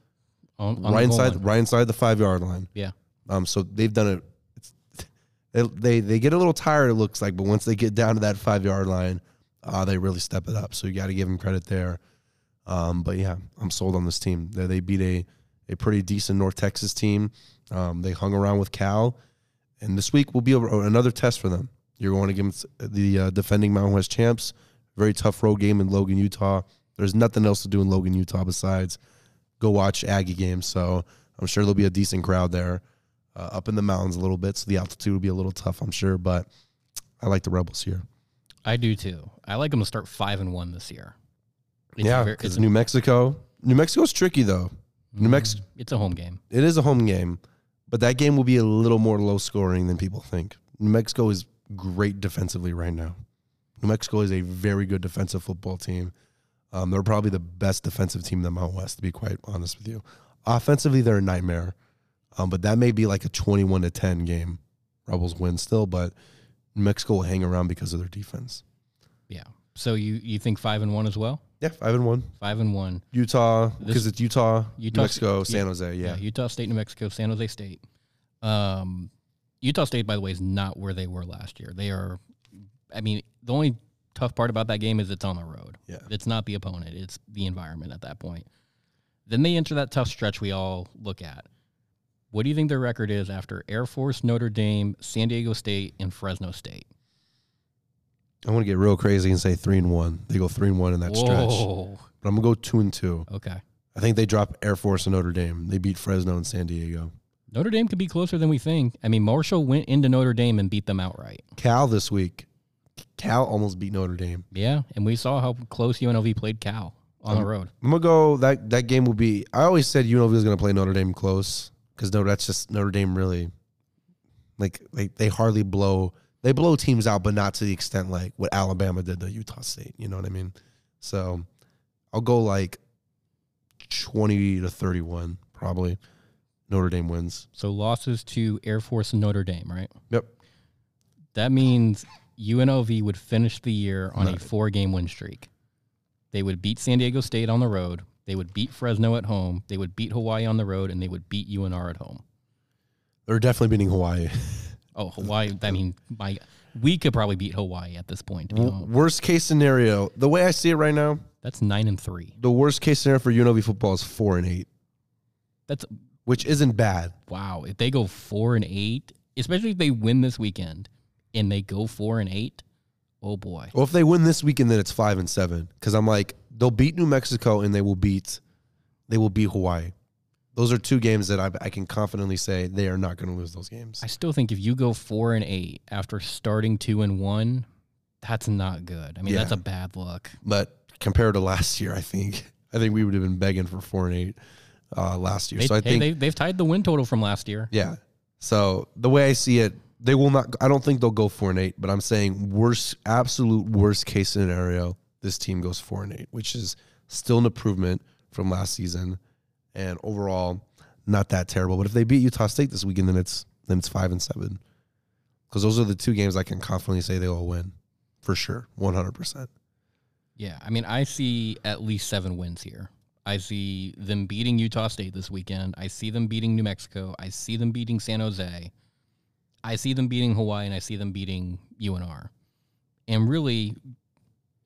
On, on right inside, line. right inside the five yard line. Yeah. Um. So they've done it. It's, they, they they get a little tired. It looks like, but once they get down to that five yard line, uh, they really step it up. So you got to give them credit there. Um. But yeah, I'm sold on this team. They, they beat a a pretty decent North Texas team. Um. They hung around with Cal, and this week will be a, another test for them. You're going against the uh, defending Mountain West champs. Very tough road game in Logan, Utah. There's nothing else to do in Logan, Utah besides go watch Aggie games. So I'm sure there'll be a decent crowd there, uh, up in the mountains a little bit. So the altitude will be a little tough, I'm sure. But I like the Rebels here. I do too. I like them to start five and one this year. It's yeah, because it's New Mexico, New Mexico's tricky though. New Mm, Mexico, It's a home game. it is a home game, but that game will be a little more low scoring than people think. New Mexico is great defensively right now. New Mexico is a very good defensive football team. Um, they're probably the best defensive team in the Mountain West, to be quite honest with you. Offensively, they're a nightmare, um, but that may be like a twenty-one to ten game. Rebels win still, but Mexico will hang around because of their defense. Yeah. So you you think five and one as well? Yeah, five and one. Five and one. Utah because it's Utah, Utah- New Mexico, yeah. San Jose. Yeah, Utah State, New Mexico, San Jose State. Um, Utah State, by the way, is not where they were last year. They are. I mean, the only tough part about that game is it's on the road. Yeah. It's not the opponent; it's the environment at that point. Then they enter that tough stretch we all look at. What do you think their record is after Air Force, Notre Dame, San Diego State, and Fresno State? I want to get real crazy and say three and one. They go three and one in that stretch. But I'm gonna go two and two. Okay. I think they drop Air Force and Notre Dame. They beat Fresno and San Diego. Notre Dame could be closer than we think. I mean, Marshall went into Notre Dame and beat them outright. Cal this week. Cal almost beat Notre Dame. Yeah, and we saw how close UNLV played Cal on Um, the road. I'm gonna go that that game will be. I always said UNLV was gonna play Notre Dame close because no, that's just Notre Dame really. Like they they hardly blow they blow teams out, but not to the extent like what Alabama did to Utah State. You know what I mean? So I'll go like twenty to thirty one probably. Notre Dame wins. So losses to Air Force and Notre Dame, right? Yep. That means UNLV would finish the year on a four game win streak. They would beat San Diego State on the road. They would beat Fresno at home. They would beat Hawaii on the road, and they would beat UNR at home. They're definitely beating Hawaii. Oh, Hawaii! I mean, my we could probably beat Hawaii at this point. W- worst case scenario, the way I see it right now, That's nine and three. the worst case scenario for UNLV football is four and eight, That's which isn't bad. wow. If they go four and eight, especially if they win this weekend and they go four and eight, Oh boy. Well, if they win this weekend, then it's five and seven. Because I'm like, they'll beat New Mexico and they will beat, they will beat Hawaii. Those are two games that I, I can confidently say they are not going to lose those games. I still think if you go four and eight after starting two and one, that's not good. I mean, that's a bad look. But compared to last year, I think I think we would have been begging for four and eight uh, last year. They, so I hey, think they, they've tied the win total from last year. Yeah. So the way I see it, they will not. I don't think they'll go four and eight, but I'm saying worst, absolute worst case scenario, this team goes four and eight, which is still an improvement from last season, and overall not that terrible. But if they beat Utah State this weekend, then it's then it's five and seven, because those are the two games I can confidently say they will win, for sure, one hundred percent. Yeah, I mean, I see at least seven wins here. I see them beating Utah State this weekend. I see them beating New Mexico. I see them beating San Jose. I see them beating Hawaii, and I see them beating UNR. And really,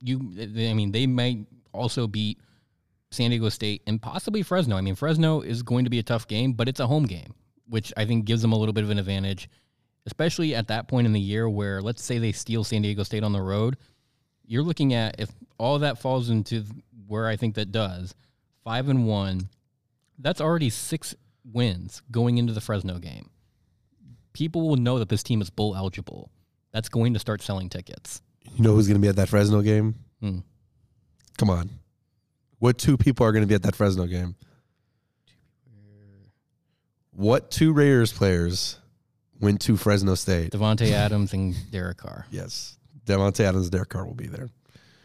you, I mean, they might also beat San Diego State and possibly Fresno. I mean, Fresno is going to be a tough game, but it's a home game, which I think gives them a little bit of an advantage, especially at that point in the year where, let's say, they steal San Diego State on the road you're looking at if all that falls into where I think that does five and one, that's already six wins going into the Fresno game. People will know that this team is bowl eligible. That's going to start selling tickets. You know who's going to be at that Fresno game? Hmm. Come on, what two people are going to be at that Fresno game? What two Raiders players went to Fresno State? Davante Adams and Derek Carr. Yes, Davante Adams, and Derek Carr will be there.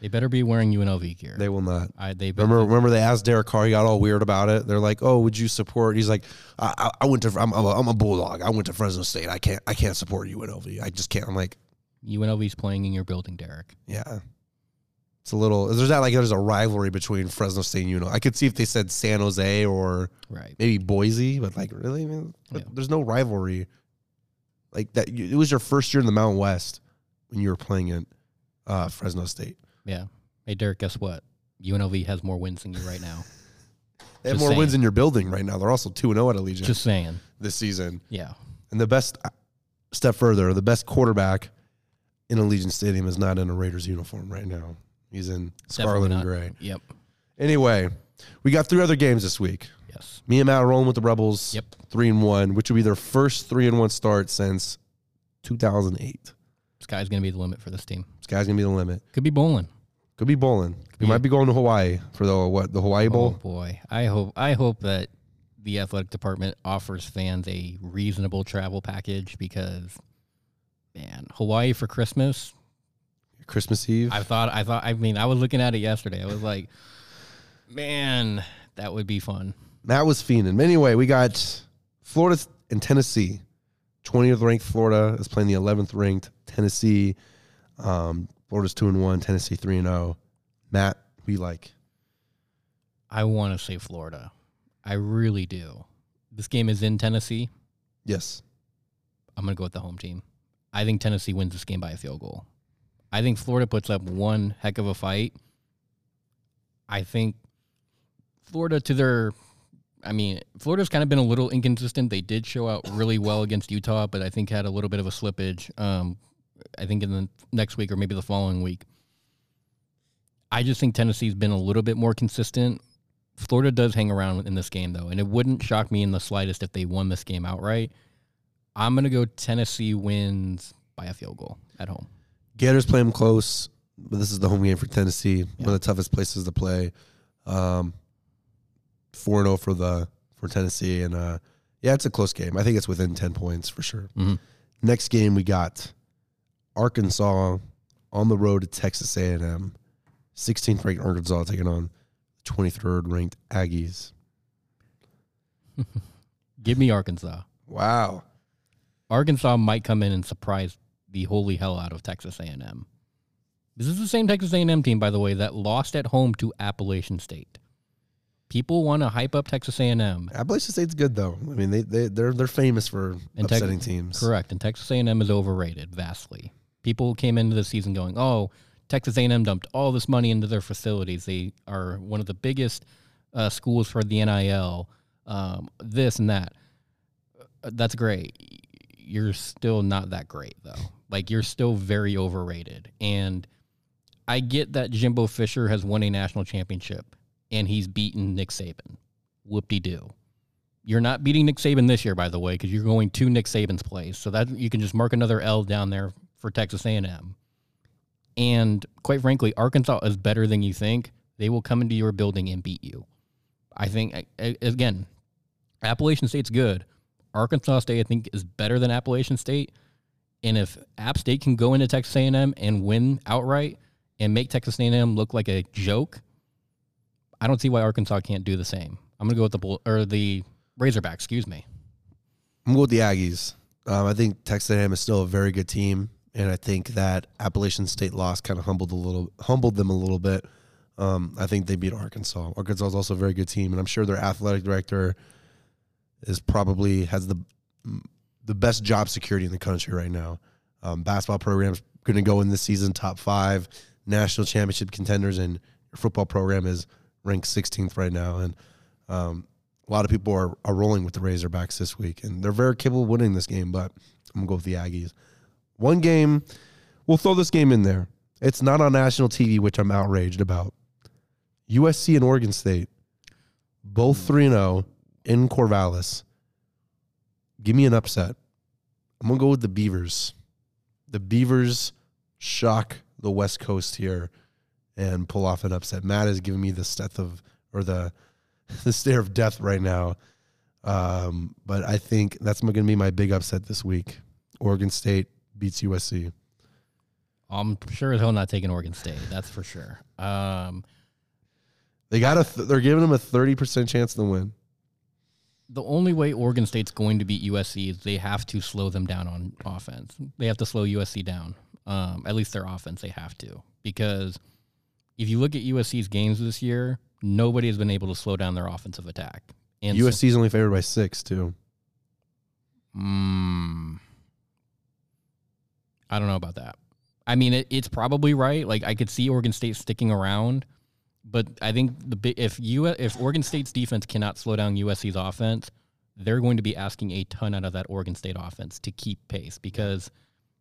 They better be wearing UNLV gear. They will not. I, they Remember, remember they asked Derek Carr. He got all weird about it. They're like, "Oh, would you support?" He's like, "I, I, I went to. I'm, I'm, a, I'm a bulldog. I went to Fresno State. I can't. I can't support UNLV. I just can't." I'm like, UNLV's playing in your building, Derek. yeah. It's a little. There's that like there's a rivalry between Fresno State and UNLV. I could see if they said San Jose or Right. maybe Boise, but like really, man, Yeah. there's no rivalry. Like that, it was your first year in the Mountain West when you were playing at uh, Fresno State. Yeah. Hey, Derek, guess what? UNLV has more wins than you right now. They have Just more wins in your building right now. They're also two and zero at Allegiant Just saying. this season. Yeah. And the best uh, step further, the best quarterback in Allegiant Stadium is not in a Raiders uniform right now. He's in scarlet and gray. Yep. Anyway, we got three other games this week. Yes. Me and Matt are rolling with the Rebels. Yep. Three and one, which will be their first three and one start since 2008. Sky's going to be the limit for this team. Sky's gonna be the limit. Could be bowling. Could be bowling. We Yeah. might be going to Hawaii for the what? The Hawaii Bowl. Oh Bowl. boy, I hope I hope that the athletic department offers fans a reasonable travel package because, man, Hawaii for Christmas. Christmas Eve. I thought I thought I mean I was looking at it yesterday. I was like, man, that would be fun. Matt was fiending. Anyway, we got Florida and Tennessee. 20th ranked Florida is playing the 11th ranked Tennessee. Um, Florida's two and one. Tennessee three and zero. Matt, we like. I want to say Florida. I really do. This game is in Tennessee. Yes, I'm going to go with the home team. I think Tennessee wins this game by a field goal. I think Florida puts up one heck of a fight. I think Florida, to their, I mean, Florida's kind of been a little inconsistent. They did show out really well against Utah, but I think had a little bit of a slippage. Um, I think in the next week or maybe the following week. I just think Tennessee's been a little bit more consistent. Florida does hang around in this game, though, and it wouldn't shock me in the slightest if they won this game outright. I'm going to go Tennessee wins by a field goal at home. Gators play them close, but this is the home game for Tennessee. Yeah. One of the toughest places to play. Um, four and zero for the for Tennessee, and uh, yeah, it's a close game. I think it's within ten points for sure. Mhm. Next game we got Arkansas on the road to Texas A and M. 16th ranked Arkansas taking on 23rd ranked Aggies. Give me Arkansas. Wow. Arkansas might come in and surprise the holy hell out of Texas A&M. This is the same Texas A&M team, by the way, that lost at home to Appalachian State. People want to hype up Texas A&M. Appalachian State's good though. I mean, they they they're they're famous for And Tex- upsetting teams. Correct, and Texas A&M is overrated vastly. People came into the season going, "Oh, Texas A&M dumped all this money into their facilities. They are one of the biggest uh, schools for the NIL. Um, this and that. Uh, That's great. You're still not that great though. Like you're still very overrated. And I get that Jimbo Fisher has won a national championship and he's beaten Nick Saban. Whoop de doo. You're not beating Nick Saban this year, by the way, because you're going to Nick Saban's place. So that you can just mark another L down there for Texas A&M. And quite frankly, Arkansas is better than you think. They will come into your building and beat you. I think again, Appalachian State's good. Arkansas State, I think, is better than Appalachian State. And if App State can go into Texas A&M and win outright and make Texas A&M look like a joke, I don't see why Arkansas can't do the same. I'm gonna go with the bull or the Razorback. Excuse me. I'm going with the Aggies. Um, I think Texas A&M is still a very good team, and I think that Appalachian State loss kind of humbled a little, humbled them a little bit. Um, I think they beat Arkansas. Arkansas is also a very good team, and I'm sure their athletic director is probably has the the best job security in the country right now. Um, basketball programs going to go in this season top five national championship contenders, and your football program is ranked 16th right now, and um, a lot of people are, are rolling with the Razorbacks this week, and they're very capable of winning this game. But I'm gonna go with the Aggies. One game, we'll throw this game in there. It's not on national TV, which I'm outraged about. USC and Oregon State, both three and zero oh in Corvallis. Give me an upset. I'm gonna go with the Beavers. The Beavers shock the West Coast here and pull off an upset. Matt is giving me the death of or the the stare of death right now. Um, but I think that's going to be my big upset this week. Oregon State beats USC. I'm sure as hell not taking Oregon State. That's for sure. Um, they got a. Th- they're giving them a thirty percent chance to win. The only way Oregon State's going to beat USC is they have to slow them down on offense. They have to slow USC down. Um, at least their offense, they have to because if you look at USC's games this year, nobody has been able to slow down their offensive attack. And USC's so, only favored by six too. Hmm. I don't know about that. I mean, it, it's probably right. Like I could see Oregon State sticking around, but I think the if you if Oregon State's defense cannot slow down USC's offense, they're going to be asking a ton out of that Oregon State offense to keep pace because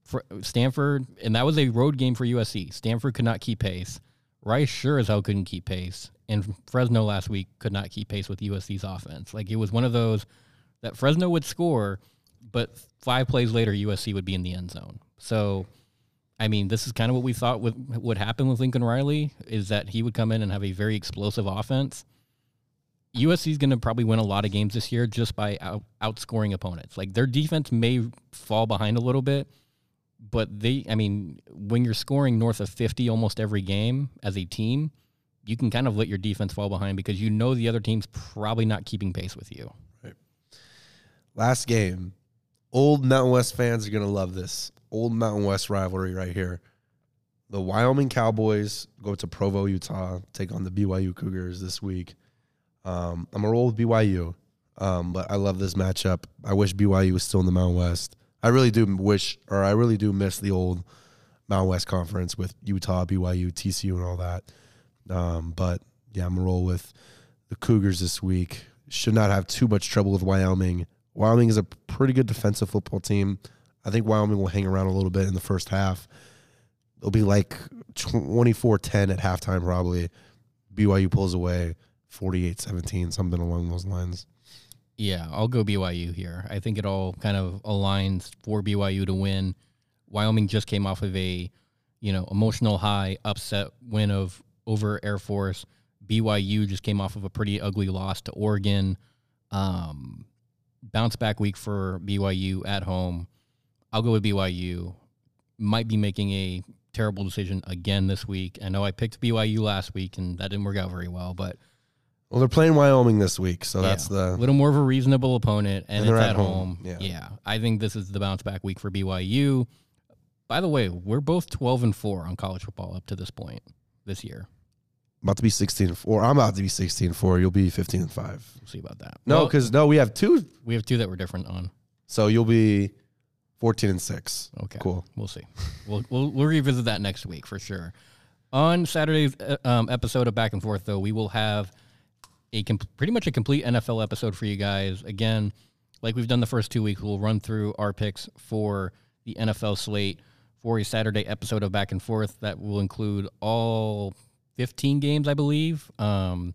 for Stanford and that was a road game for USC. Stanford could not keep pace. Rice sure as hell couldn't keep pace, and Fresno last week could not keep pace with USC's offense. Like it was one of those that Fresno would score, but five plays later USC would be in the end zone. So, I mean, this is kind of what we thought would would happen with Lincoln Riley is that he would come in and have a very explosive offense. USC is going to probably win a lot of games this year just by out, outscoring opponents. Like their defense may fall behind a little bit, but they, I mean, when you're scoring north of 50 almost every game as a team, you can kind of let your defense fall behind because you know the other team's probably not keeping pace with you. Right. Last game. Old Mountain West fans are going to love this. Old Mountain West rivalry right here. The Wyoming Cowboys go to Provo, Utah, take on the BYU Cougars this week. Um, I'm to roll with BYU, um, but I love this matchup. I wish BYU was still in the Mountain West. I really do wish, or I really do miss the old Mountain West Conference with Utah, BYU, TCU, and all that. Um, but yeah, I'm gonna roll with the Cougars this week. Should not have too much trouble with Wyoming. Wyoming is a pretty good defensive football team. I think Wyoming will hang around a little bit in the first half. It'll be like 24-10 at halftime probably. BYU pulls away 48-17, something along those lines. Yeah, I'll go BYU here. I think it all kind of aligns for BYU to win. Wyoming just came off of a, you know, emotional high upset win of over Air Force. BYU just came off of a pretty ugly loss to Oregon. Um, bounce back week for BYU at home. I'll go with BYU. Might be making a terrible decision again this week. I know I picked BYU last week and that didn't work out very well, but well, they're playing Wyoming this week, so yeah. that's the a little more of a reasonable opponent, and, and it's at, at home. home. Yeah. yeah, I think this is the bounce back week for BYU. By the way, we're both twelve and four on college football up to this point this year. About to be sixteen and four. I'm about to be sixteen and four. You'll be fifteen and five. We'll see about that. No, because well, no, we have two. We have two that we're different on. So you'll be fourteen and six. Okay, cool. We'll see. we'll, we'll we'll revisit that next week for sure. On Saturday's uh, um, episode of Back and Forth, though, we will have a comp- pretty much a complete NFL episode for you guys. Again, like we've done the first two weeks, we'll run through our picks for the NFL slate for a Saturday episode of Back and Forth that will include all 15 games, I believe. Um,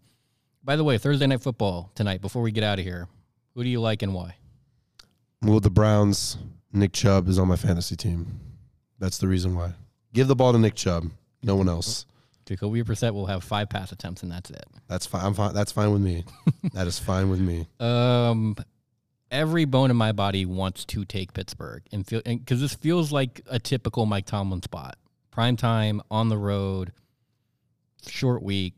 by the way, Thursday night football tonight. Before we get out of here, who do you like and why? Well, the Browns, Nick Chubb is on my fantasy team. That's the reason why. Give the ball to Nick Chubb. No one else. Jacoby Brissett will have five pass attempts, and that's it. That's fine. I'm fine. That's fine with me. that is fine with me. Um, every bone in my body wants to take Pittsburgh, and feel because this feels like a typical Mike Tomlin spot. Prime time on the road, short week.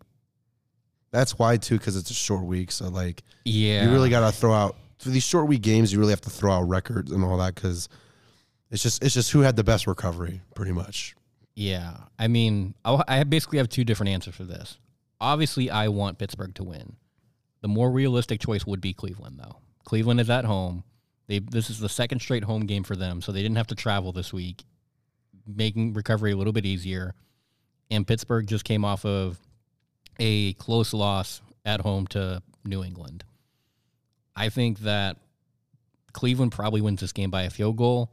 That's why too, because it's a short week. So like, Yeah, you really got to throw out for these short week games. You really have to throw out records and all that because it's just it's just who had the best recovery, pretty much. Yeah, I mean, I basically have two different answers for this. Obviously, I want Pittsburgh to win. The more realistic choice would be Cleveland, though. Cleveland is at home. They this is the second straight home game for them, so they didn't have to travel this week, making recovery a little bit easier. And Pittsburgh just came off of a close loss at home to New England. I think that Cleveland probably wins this game by a field goal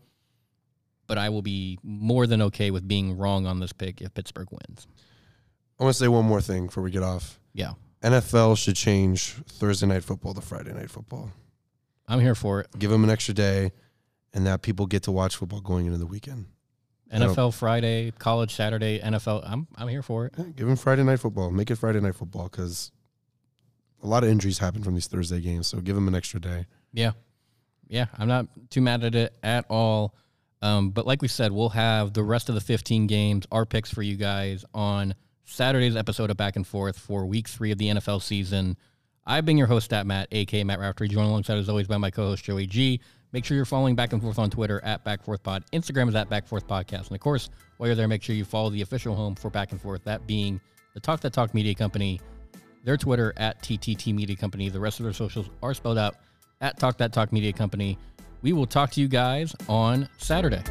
but I will be more than okay with being wrong on this pick if Pittsburgh wins. I want to say one more thing before we get off. Yeah, NFL should change Thursday night football to Friday night football. I'm here for it. Give them an extra day, and that people get to watch football going into the weekend. NFL Friday, college Saturday, NFL. I'm I'm here for it. Yeah, give them Friday night football. Make it Friday night football because a lot of injuries happen from these Thursday games. So give them an extra day. Yeah, yeah. I'm not too mad at it at all. Um, but like we said, we'll have the rest of the 15 games, our picks for you guys on Saturday's episode of Back and Forth for Week Three of the NFL season. I've been your host, Stat Matt, aka Matt Raftery, joined alongside as always by my co-host Joey G. Make sure you're following Back and Forth on Twitter at Back Forth Pod. Instagram is at Back Forth Podcast, and of course, while you're there, make sure you follow the official home for Back and Forth, that being the Talk That Talk Media Company. Their Twitter at TTT Media Company. The rest of their socials are spelled out at Talk That Talk Media Company. We will talk to you guys on Saturday.